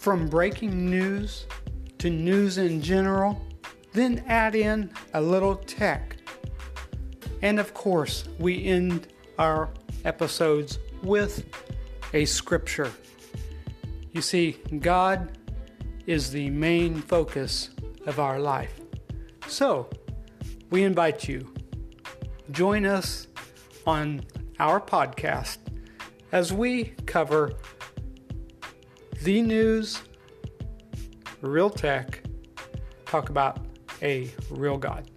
from breaking news to news in general, then add in a little tech. And of course, we end our episodes with a scripture. You see, God is the main focus of our life. So, we invite you, join us on our podcast as we cover the news, real tech, talk about a real God.